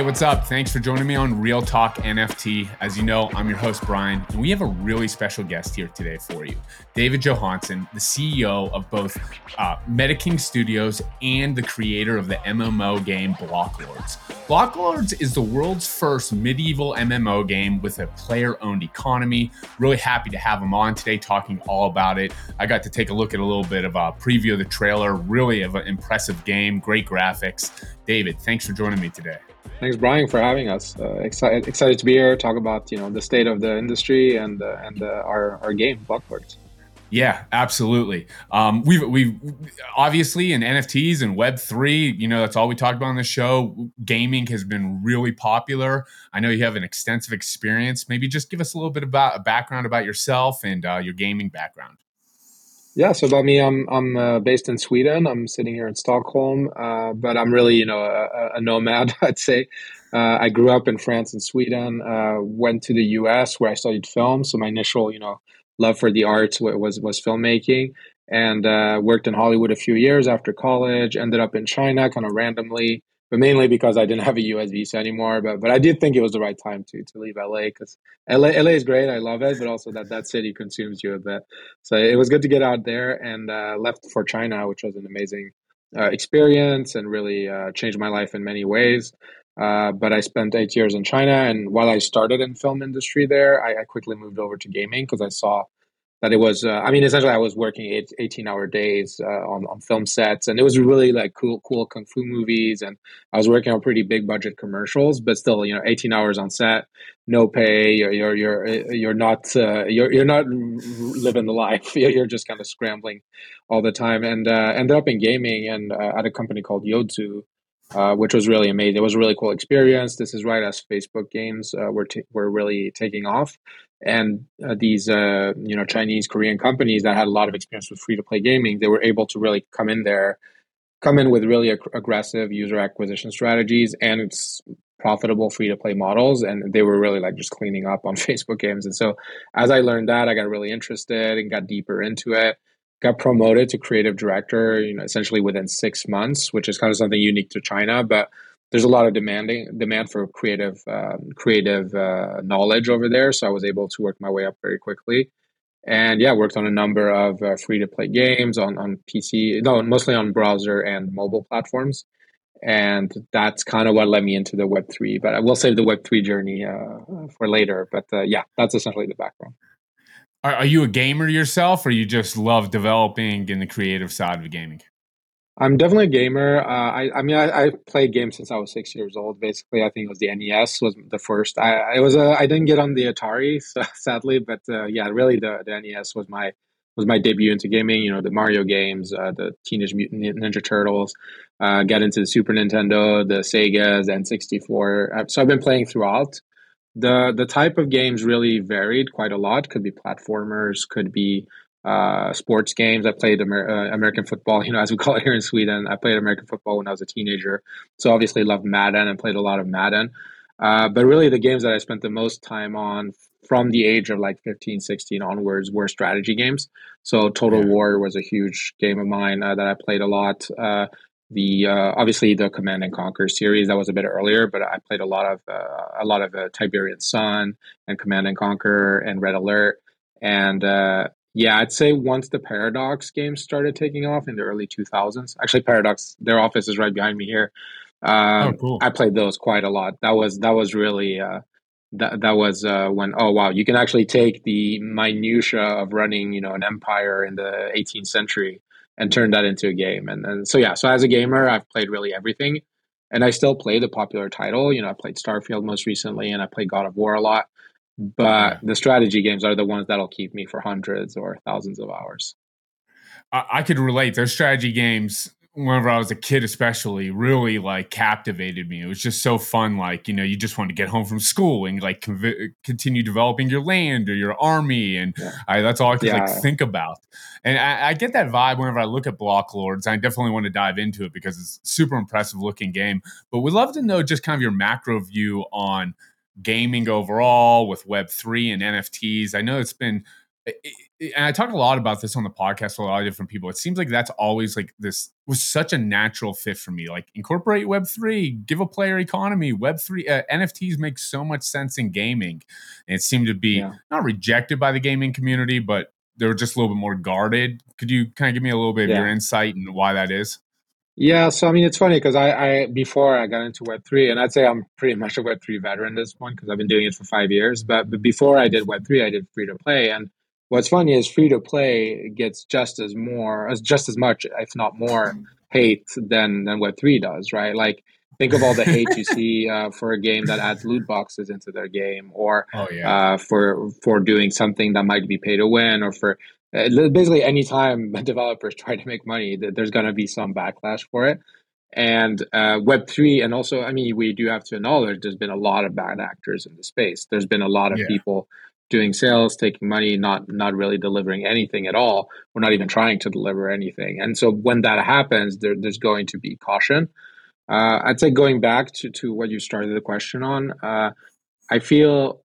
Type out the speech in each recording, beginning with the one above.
Hey, what's up? Thanks for joining me on Real Talk NFT. As you know, I'm your host, Brian, and we have a really special guest here today for you David Johansson, the CEO of both uh, MetaKing Studios and the creator of the MMO game Blocklords. Blocklords is the world's first medieval MMO game with a player owned economy. Really happy to have him on today talking all about it. I got to take a look at a little bit of a preview of the trailer. Really of an impressive game, great graphics. David, thanks for joining me today. Thanks, Brian, for having us. Uh, excited, excited to be here. Talk about you know the state of the industry and uh, and uh, our our game, Blocklords. Yeah, absolutely. Um, we've we've obviously in NFTs and Web three, you know, that's all we talked about on the show. Gaming has been really popular. I know you have an extensive experience. Maybe just give us a little bit about a background about yourself and uh, your gaming background. Yeah, so about me, I'm I'm uh, based in Sweden. I'm sitting here in Stockholm, uh, but I'm really you know a, a nomad. I'd say uh, I grew up in France and Sweden. Uh, went to the U.S. where I studied film. So my initial you know love for the arts was was filmmaking, and uh, worked in Hollywood a few years after college. Ended up in China, kind of randomly but mainly because I didn't have a US visa anymore. But but I did think it was the right time to to leave LA because LA LA is great. I love it, but also that that city consumes you a bit. So it was good to get out there and uh, left for China, which was an amazing uh, experience and really uh, changed my life in many ways. Uh, but I spent eight years in China, and while I started in film industry there, I, I quickly moved over to gaming because I saw that it was uh, i mean essentially i was working eight, 18 hour days uh, on, on film sets and it was really like cool cool kung fu movies and i was working on pretty big budget commercials but still you know 18 hours on set no pay you're you're you're, you're not uh, you're, you're not living the life. You're just kind of scrambling all the time and uh, ended up in gaming and uh, at a company called Youzu uh, which was really amazing. It was a really cool experience. This is right as Facebook games uh, were t- were really taking off, and uh, these uh, you know Chinese Korean companies that had a lot of experience with free to play gaming, they were able to really come in there, come in with really ag- aggressive user acquisition strategies and it's profitable free to play models, and they were really like just cleaning up on Facebook games. And so as I learned that, I got really interested and got deeper into it got promoted to creative director, you know, essentially within six months, which is kind of something unique to China. But there's a lot of demanding demand for creative um, creative uh, knowledge over there, so I was able to work my way up very quickly. And yeah, worked on a number of uh, free to play games on on PC, no, mostly on browser and mobile platforms. And that's kind of what led me into the Web three. But I will save the Web three journey uh, for later. But uh, yeah, that's essentially the background. Are, are you a gamer yourself, or you just love developing in the creative side of gaming? I'm definitely a gamer. Uh, I, I mean, I, I, played games since I was six years old. Basically, I think it was the NES was the first. I, I was a, I didn't get on the Atari, so, sadly, but uh, yeah, really the, the NES was my was my debut into gaming. You know, the Mario games, uh, the Teenage Mutant Ninja Turtles. Uh, got into the Super Nintendo, the Sega's, N64. Uh, so I've been playing throughout the the type of games really varied quite a lot. Could be platformers, could be uh, sports games. I played Amer- uh, American football, you know, as we call it here in Sweden. I played American football when I was a teenager, so obviously loved Madden and played a lot of Madden. Uh, but really, the games that I spent the most time on from the age of like 15, 16 onwards were strategy games. So Total yeah. War was a huge game of mine uh, that I played a lot. The uh, obviously the Command and Conquer series that was a bit earlier, but I played a lot of uh, a lot of uh, Tiberian Sun and Command and Conquer and Red Alert, and uh, yeah, I'd say once the Paradox games started taking off in the early 2000s, actually Paradox, their office is right behind me here. Um, oh, cool. I played those quite a lot. That was that was really uh, that that was uh, when oh wow, you can actually take the minutia of running you know an empire in the 18th century and turned that into a game. And, and so yeah, so as a gamer, I've played really everything, and I still play the popular title. You know, I played Starfield most recently, and I played God of War a lot. But the strategy games are the ones that'll keep me for hundreds or thousands of hours. I, I could relate. Those strategy games whenever I was a kid, especially, really like captivated me. It was just so fun. Like, you know, you just want to get home from school and like conv- continue developing your land or your army. And yeah. I, that's all I could yeah. like think about. And I, I, get that vibe whenever I look at Blocklords. I definitely want to dive into it because it's super impressive looking game. But we'd love to know just kind of your macro view on gaming overall with Web3 and NFTs. I know it's been and I talk a lot about this on the podcast with a lot of different people. It seems like that's always like this was such a natural fit for me. Like incorporate Web three, give a player economy. Web three uh, NFTs make so much sense in gaming, and it seemed to be yeah. not rejected by the gaming community, but they were just a little bit more guarded. Could you kind of give me a little bit of your insight and why that is? Yeah, so I mean, it's funny because I, I before I got into Web three, and I'd say I'm pretty much a Web three veteran at this point because I've been doing it for five years. But, but before I did Web three, I did free to play, and what's funny is free to play gets just as more as just as much, if not more, hate than than Web three does, right? Like think of all the hate you see uh, for a game that adds loot boxes into their game, or oh, yeah. uh, for for doing something that might be pay to win, or for uh, basically anytime developers try to make money there's going to be some backlash for it and uh, web3 and also i mean we do have to acknowledge there's been a lot of bad actors in the space there's been a lot of yeah. people doing sales taking money not not really delivering anything at all. We're not even trying to deliver anything. And so when that happens there, there's going to be caution. Uh, i'd say going back to, to what you started the question on uh, i feel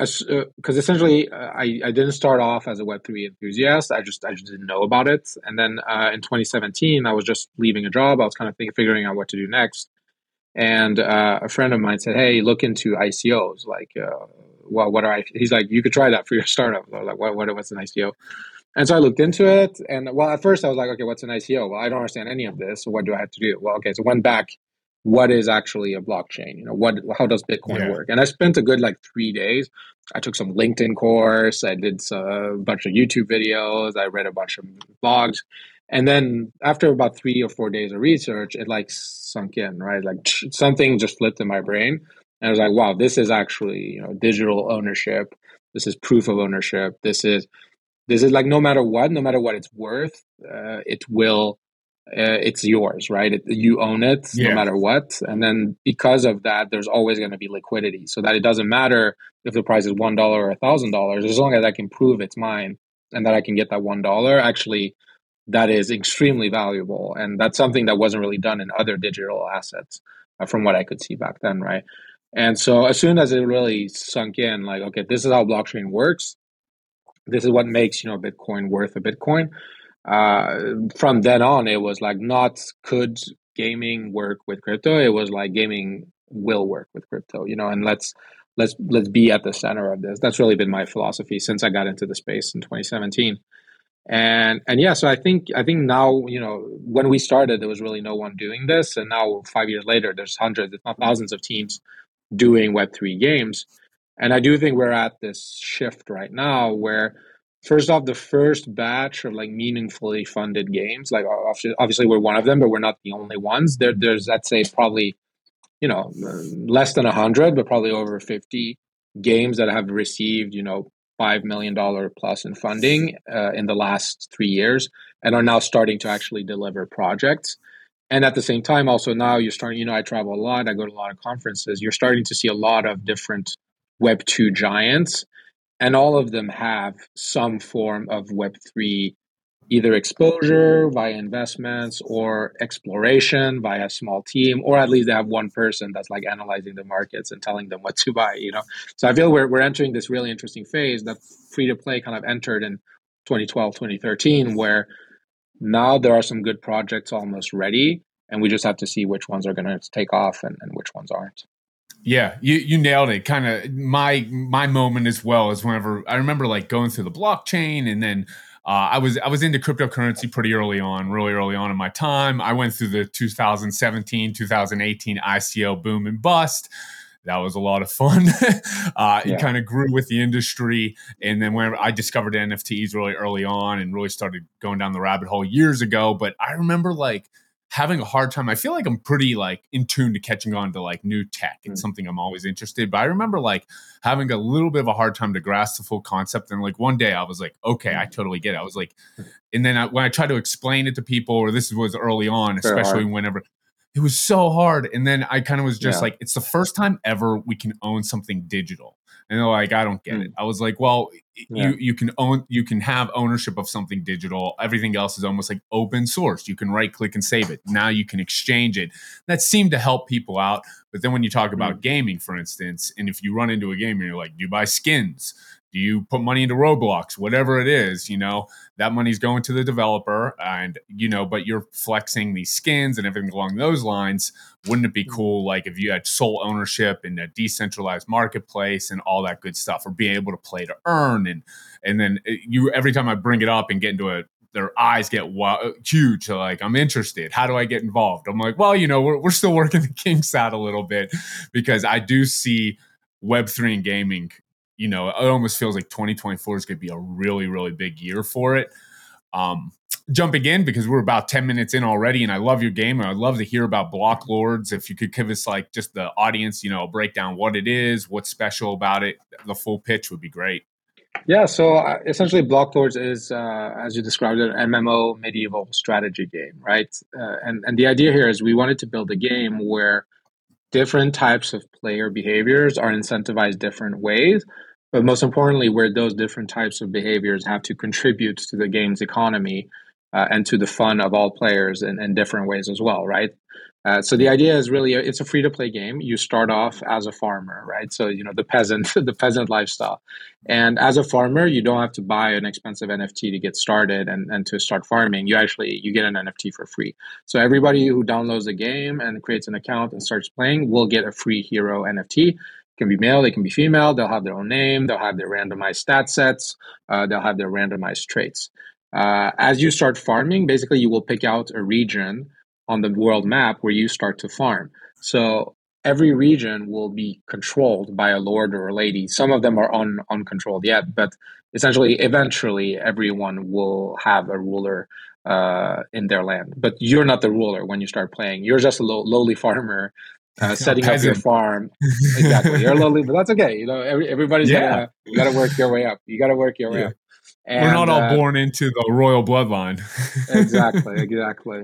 because uh, essentially uh, I, I didn't start off as a web3 enthusiast. I just i just didn't know about it. And then uh, in 2017 i was just leaving a job. I was kind of think, figuring out what to do next. And uh, a friend of mine said hey look into icos like uh, what, what are I, he's like you could try that for your startup. I was like what, what what's an ico and so i looked into it and well at first i was like okay what's an ico well i don't understand any of this so what do i have to do? Well okay so went back what is actually a blockchain? You know what how does bitcoin yeah. work? And i spent a good like three days. I took some linkedin course i did a bunch of youtube videos i read a bunch of blogs. And then after about three or four days of research it like sunk in right? Like something just flipped in my brain and i was like wow this is actually you know digital ownership this is proof of ownership this is this is like no matter what no matter what it's worth uh, it will uh, it's yours, right? It, you own it yeah. no matter what. And then because of that, there's always going to be liquidity so that it doesn't matter if the price is $1 or $1,000, as long as I can prove it's mine and that I can get that $1, actually, that is extremely valuable. And that's something that wasn't really done in other digital assets uh, from what I could see back then, right? And so as soon as it really sunk in, like, okay, this is how blockchain works. This is what makes, you know, Bitcoin worth a Bitcoin uh, from then on, it was like not could gaming work with crypto. It was like gaming will work with crypto, you know, and let's let's let's be at the center of this. That's really been my philosophy since I got into the space in 2017. And and yeah, so I think I think now you know when we started, there was really no one doing this, and now five years later, there's hundreds, if not thousands, of teams doing Web three games. And I do think we're at this shift right now where first off the first batch of like meaningfully funded games like obviously we're one of them but we're not the only ones there there's i'd say probably you know less than 100 but probably over 50 games that have received you know $5 million plus in funding uh, in the last three years and are now starting to actually deliver projects and at the same time also now you're starting you know i travel a lot i go to a lot of conferences you're starting to see a lot of different web 2 giants. And all of them have some form of web3 either exposure via investments or exploration via a small team or at least they have one person that's like analyzing the markets and telling them what to buy you know? So i feel we're, we're entering this really interesting phase that free to play kind of entered in 2012 2013 where now there are some good projects almost ready and we just have to see which ones are going to take off and, and which ones aren't yeah, you you nailed it. Kind of my my moment as well is whenever I remember like going through the blockchain and then uh, I was I was into cryptocurrency pretty early on, really early on in my time. I went through the 2017 2018 ICO boom and bust. That was a lot of fun. uh, yeah. It kind of grew with the industry, and then when I discovered NFTs really early on and really started going down the rabbit hole years ago. But I remember like having a hard time. I feel like I'm pretty like in tune to catching on to like new tech. It's mm. something I'm always interested. But I remember like having a little bit of a hard time to grasp the full concept. And like one day I was like, okay, I mm. totally get it. I was like, and then I, when I tried to explain it to people, or this was early on, especially whenever it was so hard. And then I kind of was just yeah. like, it's the first time ever we can own something digital. And they're like, I don't get mm. it. I was like, well, yeah. you you can own you can have ownership of something digital. Everything else is almost like open source. You can right click and save it. Now you can exchange it. That seemed to help people out. But then when you talk about mm. gaming, for instance, and if you run into a game and you're like, do you buy skins? Do you put money into Roblox? Whatever it is, you know, that money's going to the developer and, you know, but you're flexing these skins and everything along those lines. Wouldn't it be mm-hmm. cool, like, if you had sole ownership in a decentralized marketplace and all that good stuff, or being able to play to earn? And, and then eh, you, every time I bring it up and get into a, their eyes get huge. like, I'm interested. How do I get involved? I'm like, well, you know, we're, we're still working the kinks out a little bit because I do see Web3 and gaming, you know, it almost feels like 2024 is going to be a really, really big year for it. Um, jumping in because we're about 10 minutes in already and I love your game and I'd love to hear about Block Lords. If you could give us like just the audience, you know, break down what it is, what's special about it, the full pitch would be great. Yeah, so uh, essentially, Block Lords is, uh, as you described it, an MMO medieval strategy game, right? Uh, and and the idea here is we wanted to build a game where different types of player behaviors are incentivized different ways, but most importantly, where those different types of behaviors have to contribute to the game's economy uh, and to the fun of all players in, in different ways as well, right? Uh, so the idea is really it's a free to play game. You start off as a farmer, right? So you know the peasant, the peasant lifestyle, and as a farmer, you don't have to buy an expensive NFT to get started and, and to start farming. You actually you get an NFT for free. So everybody who downloads the game and creates an account and starts playing will get a free hero NFT. Can be male, they can be female. They'll have their own name. They'll have their randomized stat sets. Uh, they'll have their randomized traits. Uh, as you start farming, basically you will pick out a region on the world map where you start to farm. So every region will be controlled by a lord or a lady. Some of them are un, uncontrolled yet, but essentially, eventually, everyone will have a ruler uh, in their land. But you're not the ruler when you start playing. You're just a low, lowly farmer uh, setting up your farm. exactly, you're a little, but that's okay. You know, every, everybody's yeah. gotta you gotta work your way up. You gotta work your way yeah. up. And, We're not all uh, born into the royal bloodline. exactly, exactly.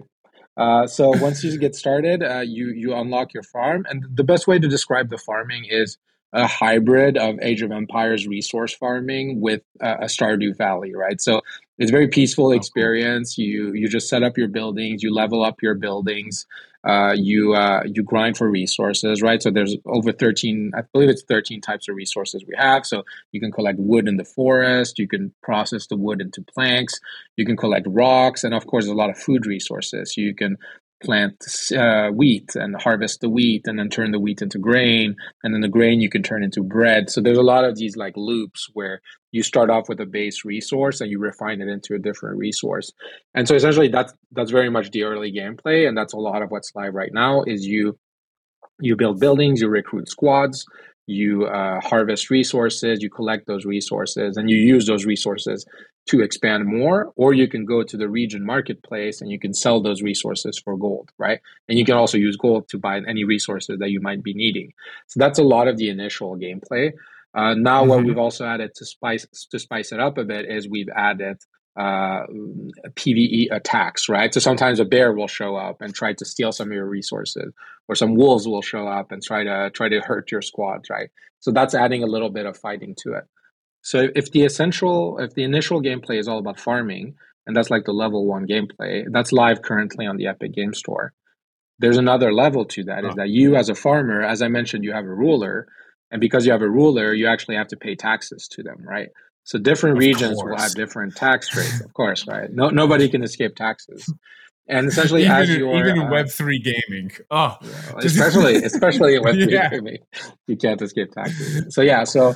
Uh, so once you get started, uh, you you unlock your farm, and the best way to describe the farming is a hybrid of Age of Empires resource farming with uh, a Stardew Valley, right? So it's a very peaceful experience. You you just set up your buildings, you level up your buildings, uh, you uh, you grind for resources, right? So there's over 13, I believe it's 13 types of resources we have. So you can collect wood in the forest, you can process the wood into planks, you can collect rocks, and of course, there's a lot of food resources. You can plant uh, wheat and harvest the wheat and then turn the wheat into grain. And then the grain you can turn into bread. So there's a lot of these like loops where you start off with a base resource and you refine it into a different resource. And so essentially that's that's very much the early gameplay. And that's a lot of what's live right now is you you build buildings you recruit squads you uh, harvest resources you collect those resources and you use those resources to expand more, or you can go to the region marketplace and you can sell those resources for gold, right? And you can also use gold to buy any resources that you might be needing. So that's a lot of the initial gameplay. Uh, now, mm-hmm. what we've also added to spice to spice it up a bit is we've added uh, PVE attacks, right? So sometimes a bear will show up and try to steal some of your resources, or some wolves will show up and try to try to hurt your squads, right? So that's adding a little bit of fighting to it. So if the essential, if the initial gameplay is all about farming, and that's like the level one gameplay, that's live currently on the Epic Game Store. There's another level to that oh. is that you as a farmer, as I mentioned, you have a ruler, and because you have a ruler, you actually have to pay taxes to them, right? So different of regions course. will have different tax rates, of course, right? No, nobody can escape taxes. And essentially, even as you even in uh, Web three gaming, oh, especially especially in Web three yeah. gaming, you can't escape taxes. So yeah, so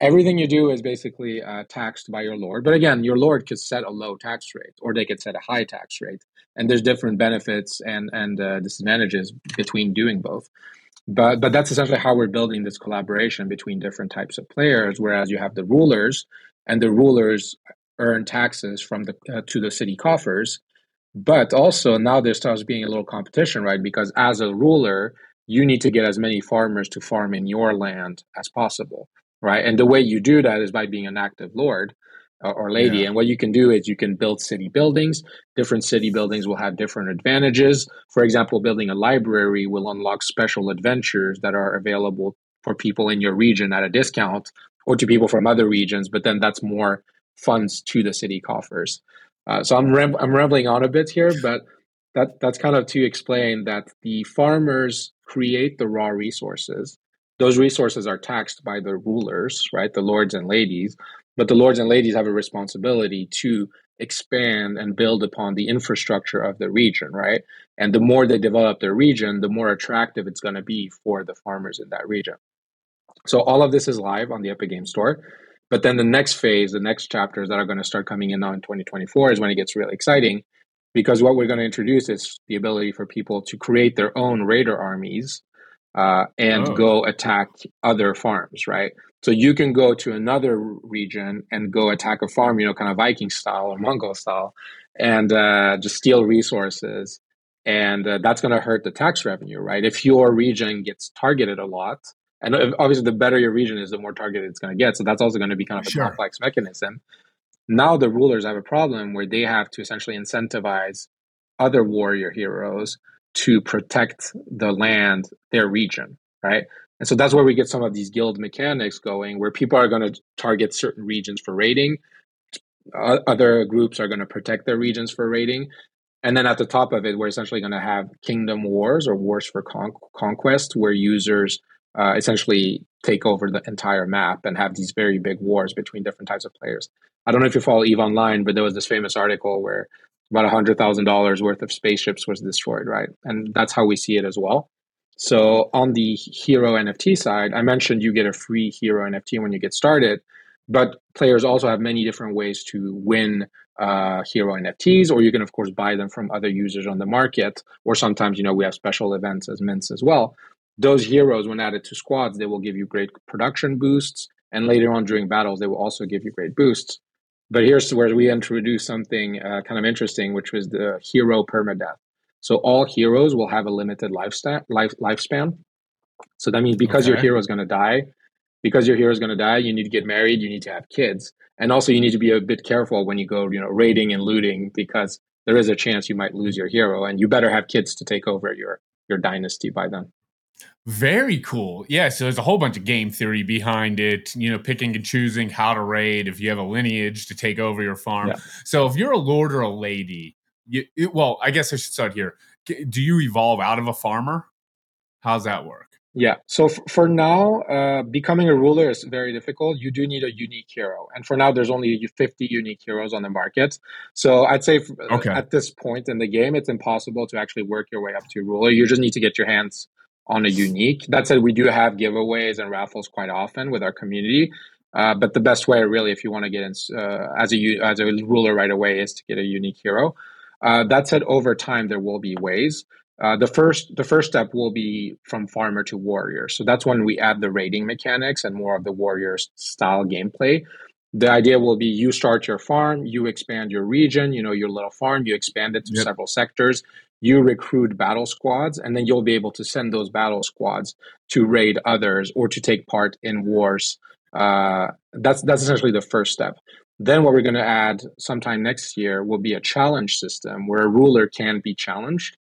everything you do is basically uh, taxed by your lord. But again, your lord could set a low tax rate, or they could set a high tax rate, and there's different benefits and and uh, disadvantages between doing both. But but that's essentially how we're building this collaboration between different types of players. Whereas you have the rulers, and the rulers earn taxes from the uh, to the city coffers but also now there starts being a little competition, right? Because as a ruler, you need to get as many farmers to farm in your land as possible, right? And the way you do that is by being an active lord uh, or lady. Yeah. And what you can do is you can build city buildings. Different city buildings will have different advantages. For example, building a library will unlock special adventures that are available for people in your region at a discount or to people from other regions, but then that's more funds to the city coffers. Uh, so I'm ram- I'm rambling on a bit here, but that that's kind of to explain that the farmers create the raw resources, those resources are taxed by the rulers, right? The lords and ladies. But the lords and ladies have a responsibility to expand and build upon the infrastructure of the region, right? And the more they develop their region, the more attractive it's going to be for the farmers in that region. So all of this is live on the Epic Game Store. But then the next phase, the next chapters that are going to start coming in now in 2024 is when it gets really exciting because what we're going to introduce is the ability for people to create their own raider armies uh, and oh. go attack other farms, right? So you can go to another region and go attack a farm, you know, kind of Viking style or Mongol style, and uh, just steal resources. And uh, that's going to hurt the tax revenue, right? If your region gets targeted a lot, and obviously the better your region is, the more targeted it's going to get. So that's also going to be kind of a sure. complex mechanism. Now the rulers have a problem where they have to essentially incentivize other warrior heroes to protect the land, their region, right? And so that's where we get some of these guild mechanics going, where people are going to target certain regions for raiding, other groups are going to protect their regions for raiding, and then at the top of it, we're essentially going to have kingdom wars or wars for con- conquest, where users uh, essentially take over the entire map and have these very big wars between different types of players. I don't know if you follow Eve Online, but there was this famous article where about $100,000 worth of spaceships was destroyed, right? And that's how we see it as well. So on the hero NFT side, I mentioned you get a free hero NFT when you get started, but players also have many different ways to win uh, hero NFTs, or you can of course buy them from other users on the market, or sometimes you know we have special events as mints as well. Those heroes, when added to squads, they will give you great production boosts, and later on during battles, they will also give you great boosts. But here's where we introduce something uh, kind of interesting, which was the hero permadeath. So all heroes will have a limited lifespan. Life, lifespan. So that means because okay. your hero is going to die, because your hero is going to die, you need to get married, you need to have kids, and also you need to be a bit careful when you go, you know, raiding and looting because there is a chance you might lose your hero, and you better have kids to take over your your dynasty by then. Very cool. Yeah, so there's a whole bunch of game theory behind it, you know, picking and choosing how to raid if you have a lineage to take over your farm. Yeah. So if you're a lord or a lady, you, it, well, I guess I should start here. Do you evolve out of a farmer? How's that work? Yeah. So f- for now, uh, becoming a ruler is very difficult. You do need a unique hero, and for now, there's only 50 unique heroes on the market. So I'd say f- okay. at this point in the game, it's impossible to actually work your way up to ruler. You just need to get your hands on a unique. That said, we do have giveaways and raffles quite often with our community. Uh, but the best way, really, if you want to get in uh, as a as a ruler right away, is to get a unique hero. Uh, that said, over time there will be ways. Uh, the first the first step will be from farmer to warrior. So that's when we add the raiding mechanics and more of the warrior style gameplay. The idea will be you start your farm, you expand your region, you know your little farm, you expand it to yep. several sectors you recruit battle squads, and then you'll be able to send those battle squads to raid others or to take part in wars. Uh, that's that's essentially the first step. Then what we're going to add sometime next year will be a challenge system where a ruler can be challenged.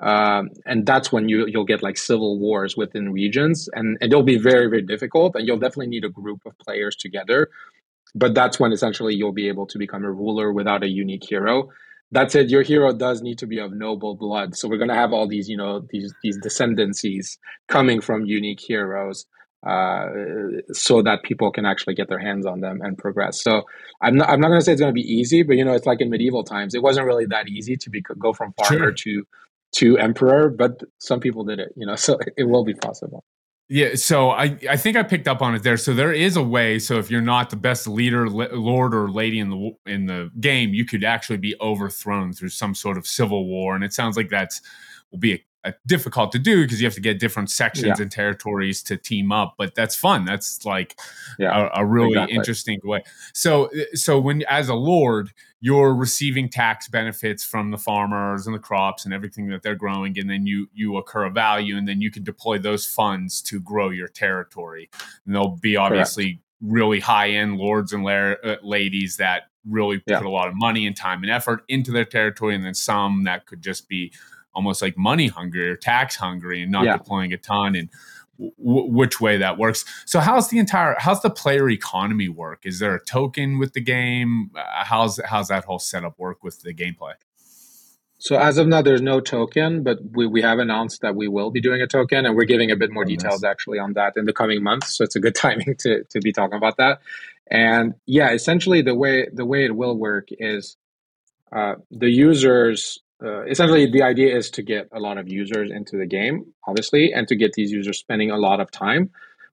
Um, and that's when you you'll get like civil wars within regions, and, and it'll be very very difficult, and you'll definitely need a group of players together. But that's when essentially you'll be able to become a ruler without a unique hero, that said, your hero does need to be of noble blood. So we're going to have all these, you know, these these descendancies coming from unique heroes, uh, so that people can actually get their hands on them and progress. So I'm not I'm not going to say it's going to be easy, but you know, it's like in medieval times, it wasn't really that easy to be go from farmer sure. to to emperor, but some people did it. You know, so it will be possible. Yeah, so I, I think I picked up on it there. So there is a way. So if you're not the best leader, lord, or lady in the in the game, you could actually be overthrown through some sort of civil war. And it sounds like that's will be a difficult to do because you have to get different sections yeah. and territories to team up but that's fun that's like yeah, a, a, really exactly. interesting way so so when as a lord you're receiving tax benefits from the farmers and the crops and everything that they're growing and then you you occur a value and then you can deploy those funds to grow your territory and there'll be obviously Correct. really high end lords and la- uh, ladies that really yeah. put a lot of money and time and effort into their territory and then some that could just be almost like money hungry or tax hungry and not yeah. deploying a ton and w- which way that works. So how's the entire how's the player economy work? Is there a token with the game? Uh, how's how's that whole setup work with the gameplay? So as of now, there's no token, but we, we have announced that we will be doing a token, and we're giving a bit more oh, details nice. actually on that in the coming months. So it's a good timing to to be talking about that. And yeah, essentially the way the way it will work is uh, the users. Uh, essentially, the idea is to get a lot of users into the game, obviously, and to get these users spending a lot of time.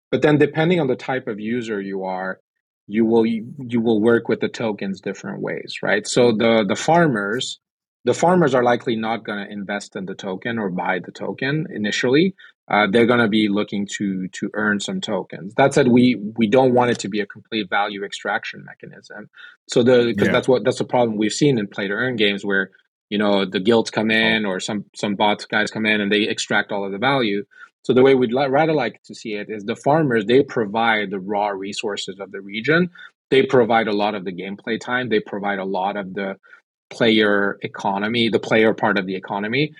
But then, depending on the type of user you are, you will you will work with the tokens different ways, right? So the the farmers the farmers are likely not going to invest in the token or buy the token initially. Uh, they're going to be looking to to earn some tokens. That said, we we don't want it to be a complete value extraction mechanism. So the because yeah. that's what that's the problem we've seen in play to earn games where you know the guilds come uh-huh. in or some some bots guys come in and they extract all of the value. So the way we'd li- rather like to see it is the farmers they provide the raw resources of the region. They provide a lot of the gameplay time. They provide a lot of the player economy, the player part of the economy.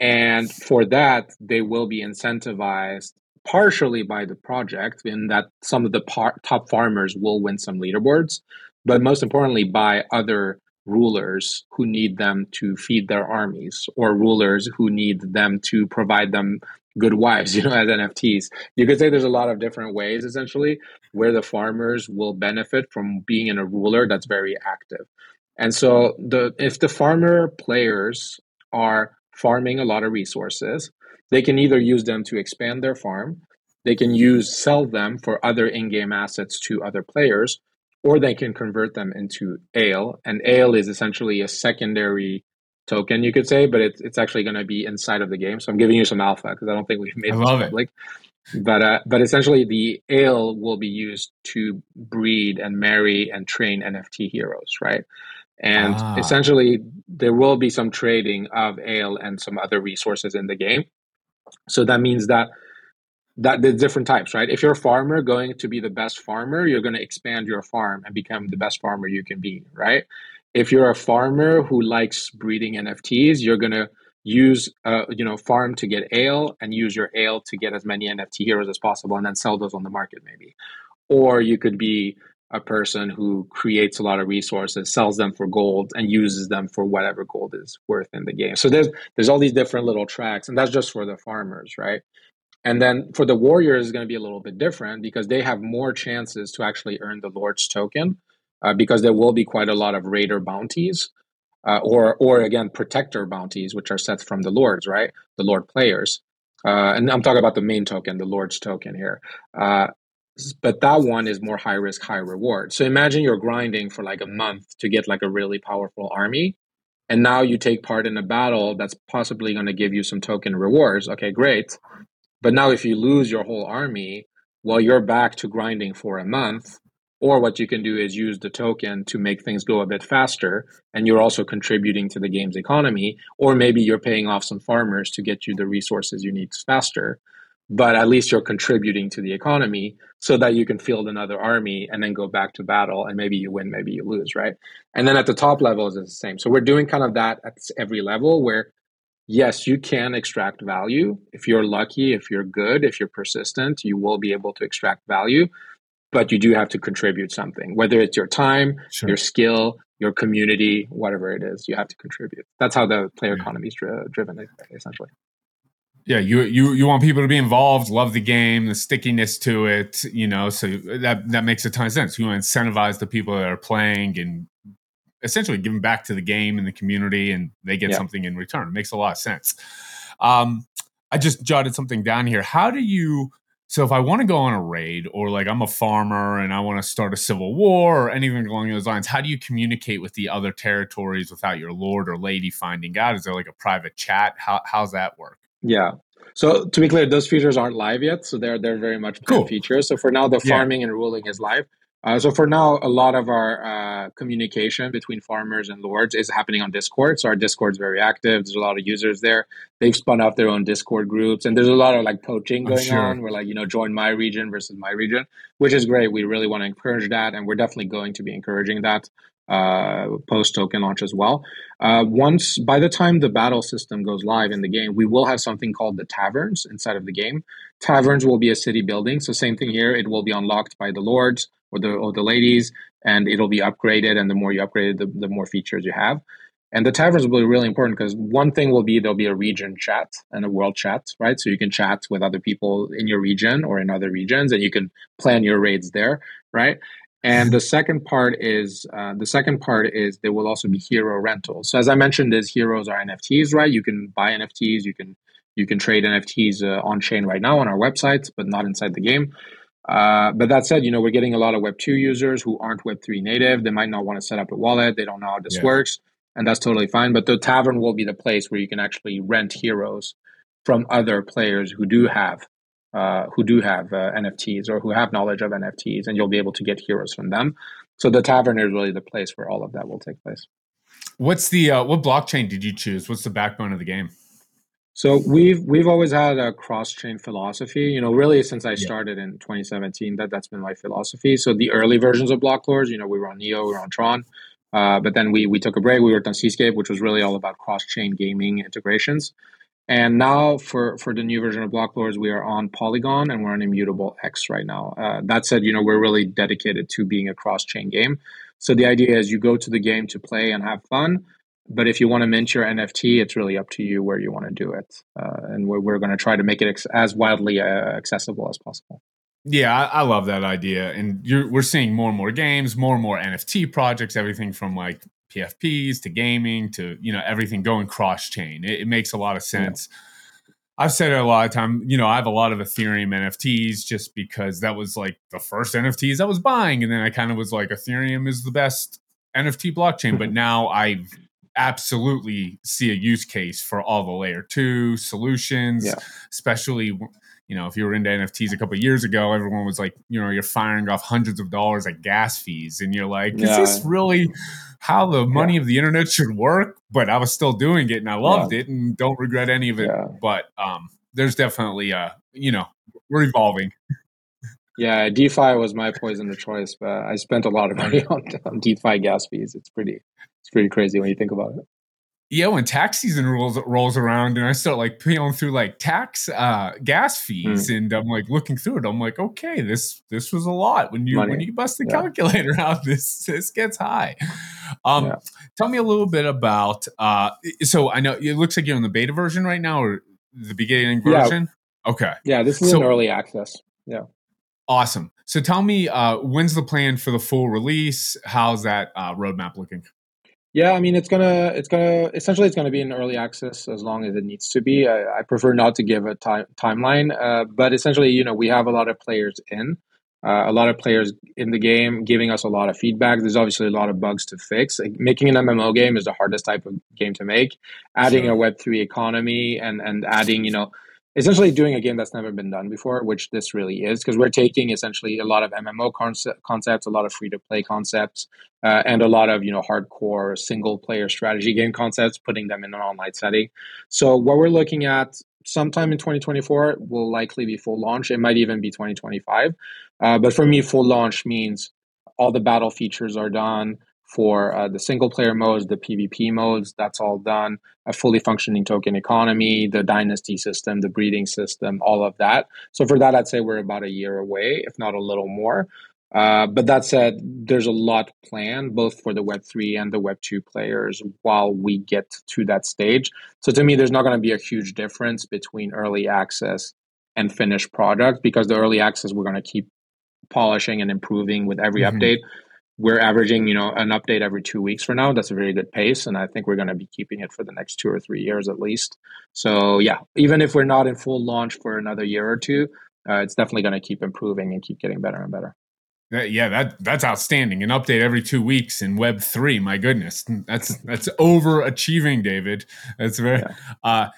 And for that, they will be incentivized partially by the project in that some of the par- top farmers will win some leaderboards, but most importantly, by other rulers who need them to feed their armies or rulers who need them to provide them good wives, you know, as NFTs. You could say there's a lot of different ways essentially where the farmers will benefit from being in a ruler that's very active. And so the if the farmer players are farming a lot of resources, they can either use them to expand their farm, they can use sell them for other in-game assets to other players, or they can convert them into ale. And ale is essentially a secondary token, you could say, but it's it's actually going to be inside of the game. So I'm giving you some alpha because I don't think we've made I this public. It. But uh, but essentially, the ale will be used to breed and marry and train NFT heroes, right? And ah. essentially, there will be some trading of ale and some other resources in the game. So that means that that the different types, right? If you're a farmer going to be the best farmer, you're going to expand your farm and become the best farmer you can be, right? If you're a farmer who likes breeding NFTs, you're going to use uh, you know farm to get ale and use your ale to get as many NFT heroes as possible and then sell those on the market maybe. Or you could be a person who creates a lot of resources, sells them for gold, and uses them for whatever gold is worth in the game. So there's there's all these different little tracks, and that's just for the farmers, right? And then for the warriors, is going to be a little bit different because they have more chances to actually earn the Lord's token, uh, because there will be quite a lot of raider bounties, uh, or or again protector bounties, which are set from the lords, right? The lord players. Uh, and I'm talking about the main token, the Lord's token here. Uh, but that one is more high risk, high reward. So imagine you're grinding for like a month to get like a really powerful army. And now you take part in a battle that's possibly going to give you some token rewards. Okay, great. But now if you lose your whole army, well, you're back to grinding for a month. Or what you can do is use the token to make things go a bit faster. And you're also contributing to the game's economy. Or maybe you're paying off some farmers to get you the resources you need faster but at least you're contributing to the economy so that you can field another army and then go back to battle and maybe you win maybe you lose right and then at the top levels it's the same so we're doing kind of that at every level where yes you can extract value if you're lucky if you're good if you're persistent you will be able to extract value but you do have to contribute something whether it's your time sure. your skill your community whatever it is you have to contribute that's how the player economy is dri- driven essentially yeah, you you you want people to be involved, love the game, the stickiness to it, you know. So that that makes a ton of sense. You want to incentivize the people that are playing and essentially giving back to the game and the community, and they get yeah. something in return. It makes a lot of sense. Um, I just jotted something down here. How do you? So if I want to go on a raid, or like I'm a farmer and I want to start a civil war, or anything along those lines, how do you communicate with the other territories without your lord or lady finding out? Is there like a private chat? How how's that work? Yeah. So to be clear, those features aren't live yet. So they're they're very much cool. features. So for now, the farming yeah. and ruling is live. Uh, so for now, a lot of our uh, communication between farmers and lords is happening on Discord. So our Discord is very active. There's a lot of users there. They've spun out their own Discord groups, and there's a lot of like poaching going sure. on. Where like you know, join my region versus my region, which is great. We really want to encourage that, and we're definitely going to be encouraging that uh, post token launch as well. Uh, once by the time the battle system goes live in the game, we will have something called the taverns inside of the game. Taverns will be a city building, so same thing here. It will be unlocked by the lords or the or the ladies, and it'll be upgraded. And the more you upgrade the, the more features you have. And the taverns will be really important because one thing will be there'll be a region chat and a world chat, right? So you can chat with other people in your region or in other regions, and you can plan your raids there, right? And the second part is uh, the second part is there will also be hero rentals. So as I mentioned, these heroes are NFTs, right? You can buy NFTs, you can you can trade NFTs uh, on chain right now on our website, but not inside the game. Uh, but that said, you know we're getting a lot of Web two users who aren't Web three native. They might not want to set up a wallet. They don't know how this yeah. works and that's totally fine. But the tavern will be the place where you can actually rent heroes from other players who do have uh, who do have uh, NFTs or who have knowledge of NFTs, and you'll be able to get heroes from them. So the tavern is really the place where all of that will take place. What's the uh, what blockchain did you choose? What's the backbone of the game? So we've we've always had a cross chain philosophy. You know, really since I started in 2017, that that's been my philosophy. So the early versions of Block Lords, you know, we were on Neo, we were on Tron. Uh, but then we we took a break. We worked on Seascape, which was really all about cross chain gaming integrations. And now for for the new version of Block Lords, we are on Polygon and we're on Immutable X right now. Uh, that said, you know we're really dedicated to being a cross chain game. So the idea is you go to the game to play and have fun. But if you want to mint your NFT, it's really up to you where you want to do it. Uh, and we're, we're going to try to make it ex- as widely uh, accessible as possible. Yeah, I, I, love that idea, and we're seeing more and more games, more and more NFT projects, everything from like PFPs to gaming to you know everything going cross chain. It, it, makes a lot of sense. Yeah. I've said it a lot of time. You know, I have a lot of Ethereum NFTs just because that was like the first NFTs I was buying, and then I kind of was like, Ethereum is the best NFT blockchain. but now I absolutely see a use case for all the layer two solutions, yeah. especially you know, if you were into NFTs a couple years ago, everyone was like, you know, you're firing off hundreds of dollars at gas fees, and you're like, yeah. is this really how the money yeah. of the internet should work? But I was still doing it, and I loved it, and don't regret any of it. But um, there's definitely, uh, you know, we're evolving. Yeah, DeFi was my poison of choice, but I spent a lot of money on, on DeFi gas fees. It's pretty, it's pretty crazy when you think about it yeah, when tax season rolls rolls around and I start like peeling through like tax uh gas fees mm. and I'm like looking through it, I'm like, okay, this this was a lot. When you Money. when you bust the yeah. calculator out, this this gets high. Um yeah. tell me a little bit about uh so I know it looks like you're in the beta version right now or the beginning version. Yeah. Okay. Yeah, this is so, early access. Yeah. Awesome. So tell me, uh, when's the plan for the full release? How's that uh, roadmap looking? Yeah, I mean, it's gonna, it's gonna, essentially, it's gonna be in early access as long as it needs to be. I, I prefer not to give a time timeline, uh, but essentially, you know, we have a lot of players in, uh, a lot of players in the game, giving us a lot of feedback. There's obviously a lot of bugs to fix. Like, making an MMO game is the hardest type of game to make. Adding sure. a Web three economy and and adding, you know, essentially doing a game that's never been done before, which this really is, because we're taking essentially a lot of MMO concept, concepts, a lot of free to play concepts, uh, and a lot of you know hardcore single player strategy game concepts, putting them in an online setting. So what we're looking at sometime in 2024 will likely be full launch. It might even be 2025, uh, but for me, full launch means all the battle features are done for uh, the single player modes, the PvP modes, that's all done. A fully functioning token economy, the dynasty system, the breeding system, all of that. So for that, I'd say we're about a year away, if not a little more. Uh, but that said, there's a lot planned both for the Web3 and the Web2 players while we get to that stage. So to me, there's not going to be a huge difference between early access and finished product because the early access we're going to keep polishing and improving with every mm-hmm. update we're averaging, you know, an update every two weeks for now. That's a very good pace, and I think we're going to be keeping it for the next two or three years at least. So yeah, even if we're not in full launch for another year or two, uh, it's definitely going to keep improving and keep getting better and better yeah, that that's outstanding. An update every two weeks in Web three. My goodness, that's that's overachieving, David. That's very yeah. uh,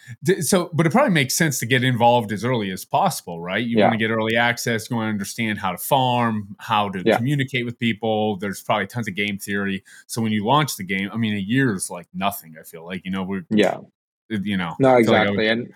so. But it probably makes sense to get involved as early as possible, right? You yeah. want to get early access. You want to understand how to farm, how to yeah. communicate with people. There's probably tons of game theory. So when you launch the game, I mean, a year is like nothing. I feel like you know we're yeah, you know, no, exactly, like and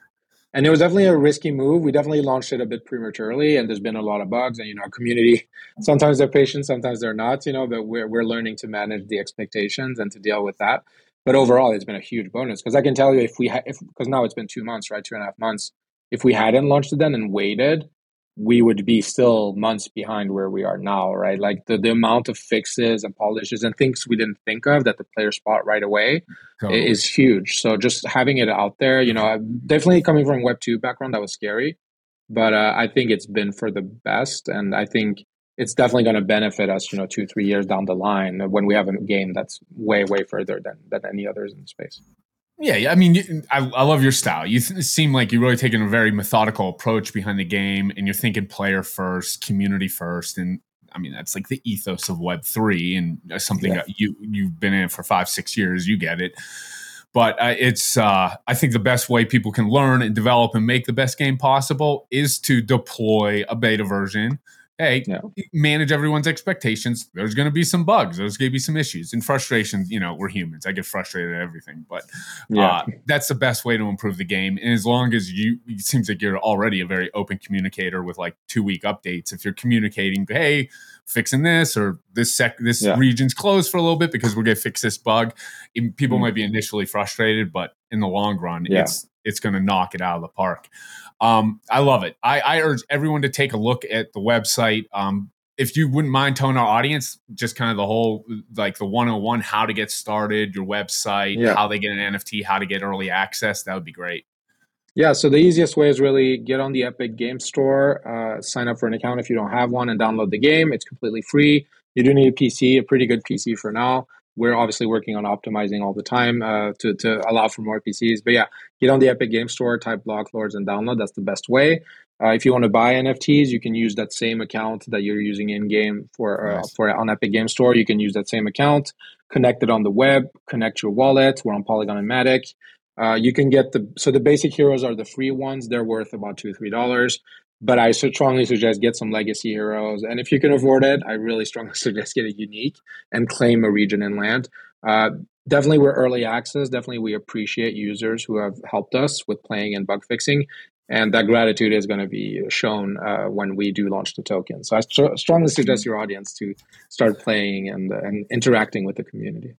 and it was definitely a risky move. We definitely launched it a bit prematurely, and there's been a lot of bugs. And you know, our community sometimes they're patient, sometimes they're not. You know, but we're we're learning to manage the expectations and to deal with that. But overall, it's been a huge bonus because I can tell you if we ha- if because now it's been two months, right, two and a half months. If we hadn't launched it then and waited, we would be still months behind where we are now, right? Like the, the amount of fixes and polishes and things we didn't think of that the player spot right away totally. is huge. So just having it out there, you know, definitely coming from Web two background, that was scary, but uh, I think it's been for the best, and I think it's definitely going to benefit us, you know, two three years down the line when we have a game that's way way further than than any others in the space. Yeah, I mean, I, I love your style. You th- seem like you're really taking a very methodical approach behind the game, and you're thinking player first, community first, and I mean that's like the ethos of Web three, and something yeah. that you you've been in for five six years. You get it, but uh, it's uh, I think the best way people can learn and develop and make the best game possible is to deploy a beta version hey, yeah. manage everyone's expectations. There's going to be some bugs. There's going to be some issues and frustrations. You know, we're humans. I get frustrated at everything, but yeah. uh, that's the best way to improve the game. And as long as you, it seems like you're already a very open communicator with like two week updates. If you're communicating, hey, fixing this or this sec, this yeah. region's closed for a little bit because we're going to fix this bug. People mm-hmm. might be initially frustrated, but in the long run, yeah. it's it's going to knock it out of the park. Um, I love it. I, I, urge everyone to take a look at the website. Um, if you wouldn't mind telling our audience just kind of the whole like the 101 how to get started your website yeah. how they get an nft how to get early access that would be great yeah so the easiest way is really get on the epic game store uh, sign up for an account if you don't have one and download the game it's completely free you do need a pc a pretty good pc for now we're obviously working on optimizing all the time uh, to, to allow for more PCs. But yeah, get on the Epic Game Store, type BlockLords, and download. That's the best way. Uh, if you want to buy NFTs, you can use that same account that you're using in game for uh, nice. for on Epic Game Store. You can use that same account, connect it on the web, connect your wallet. We're on Polygon and Matic. Uh, you can get the so the basic heroes are the free ones. They're worth about two three dollars but I strongly suggest get some legacy heroes. And if you can afford it, I really strongly suggest get a unique and claim a region and land. Uh, definitely, we're early access. Definitely, we appreciate users who have helped us with playing and bug fixing. And that gratitude is going to be shown uh, when we do launch the token. So I st- strongly suggest your audience to start playing and, uh, and interacting with the community.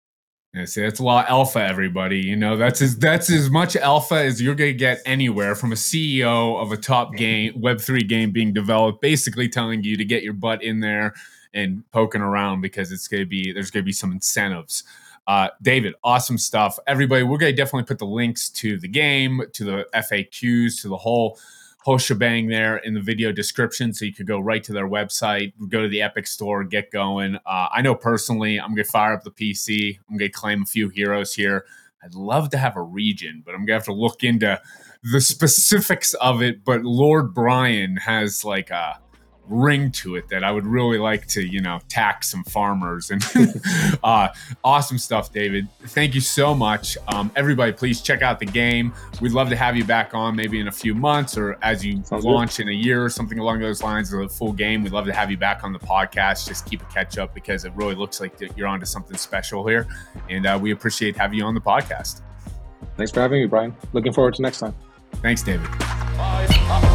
Yeah, see, that's a lot of alpha, everybody. You know, that's as that's as much alpha as you're gonna get anywhere from a CEO of a top mm-hmm. game Web three game being developed, basically telling you to get your butt in there and poking around because it's gonna be there's gonna be some incentives. Uh, David, awesome stuff. Everybody, we're gonna definitely put the links to the game, to the FAQs, to the whole whole shebang there in the video description. So you could go right to their website, go to the Epic store, get going. Uh, I know personally, I'm going to fire up the PC. I'm going to claim a few heroes here. I'd love to have a region, but I'm going to have to look into the specifics of it. But Lord Brian has like a ring to it that I would really like to, you know, tax some farmers and uh, awesome stuff, David. Thank you so much. Um, everybody, please check out the game. We'd love to have you back on maybe in a few months or as you Sounds launch good. in a year or something along those lines of a full game. We'd love to have you back on the podcast. Just keep a catch up because it really looks like you're onto something special here. And uh, we appreciate having you on the podcast. Thanks for having me, Brian. Looking forward to next time. Thanks, David. Bye.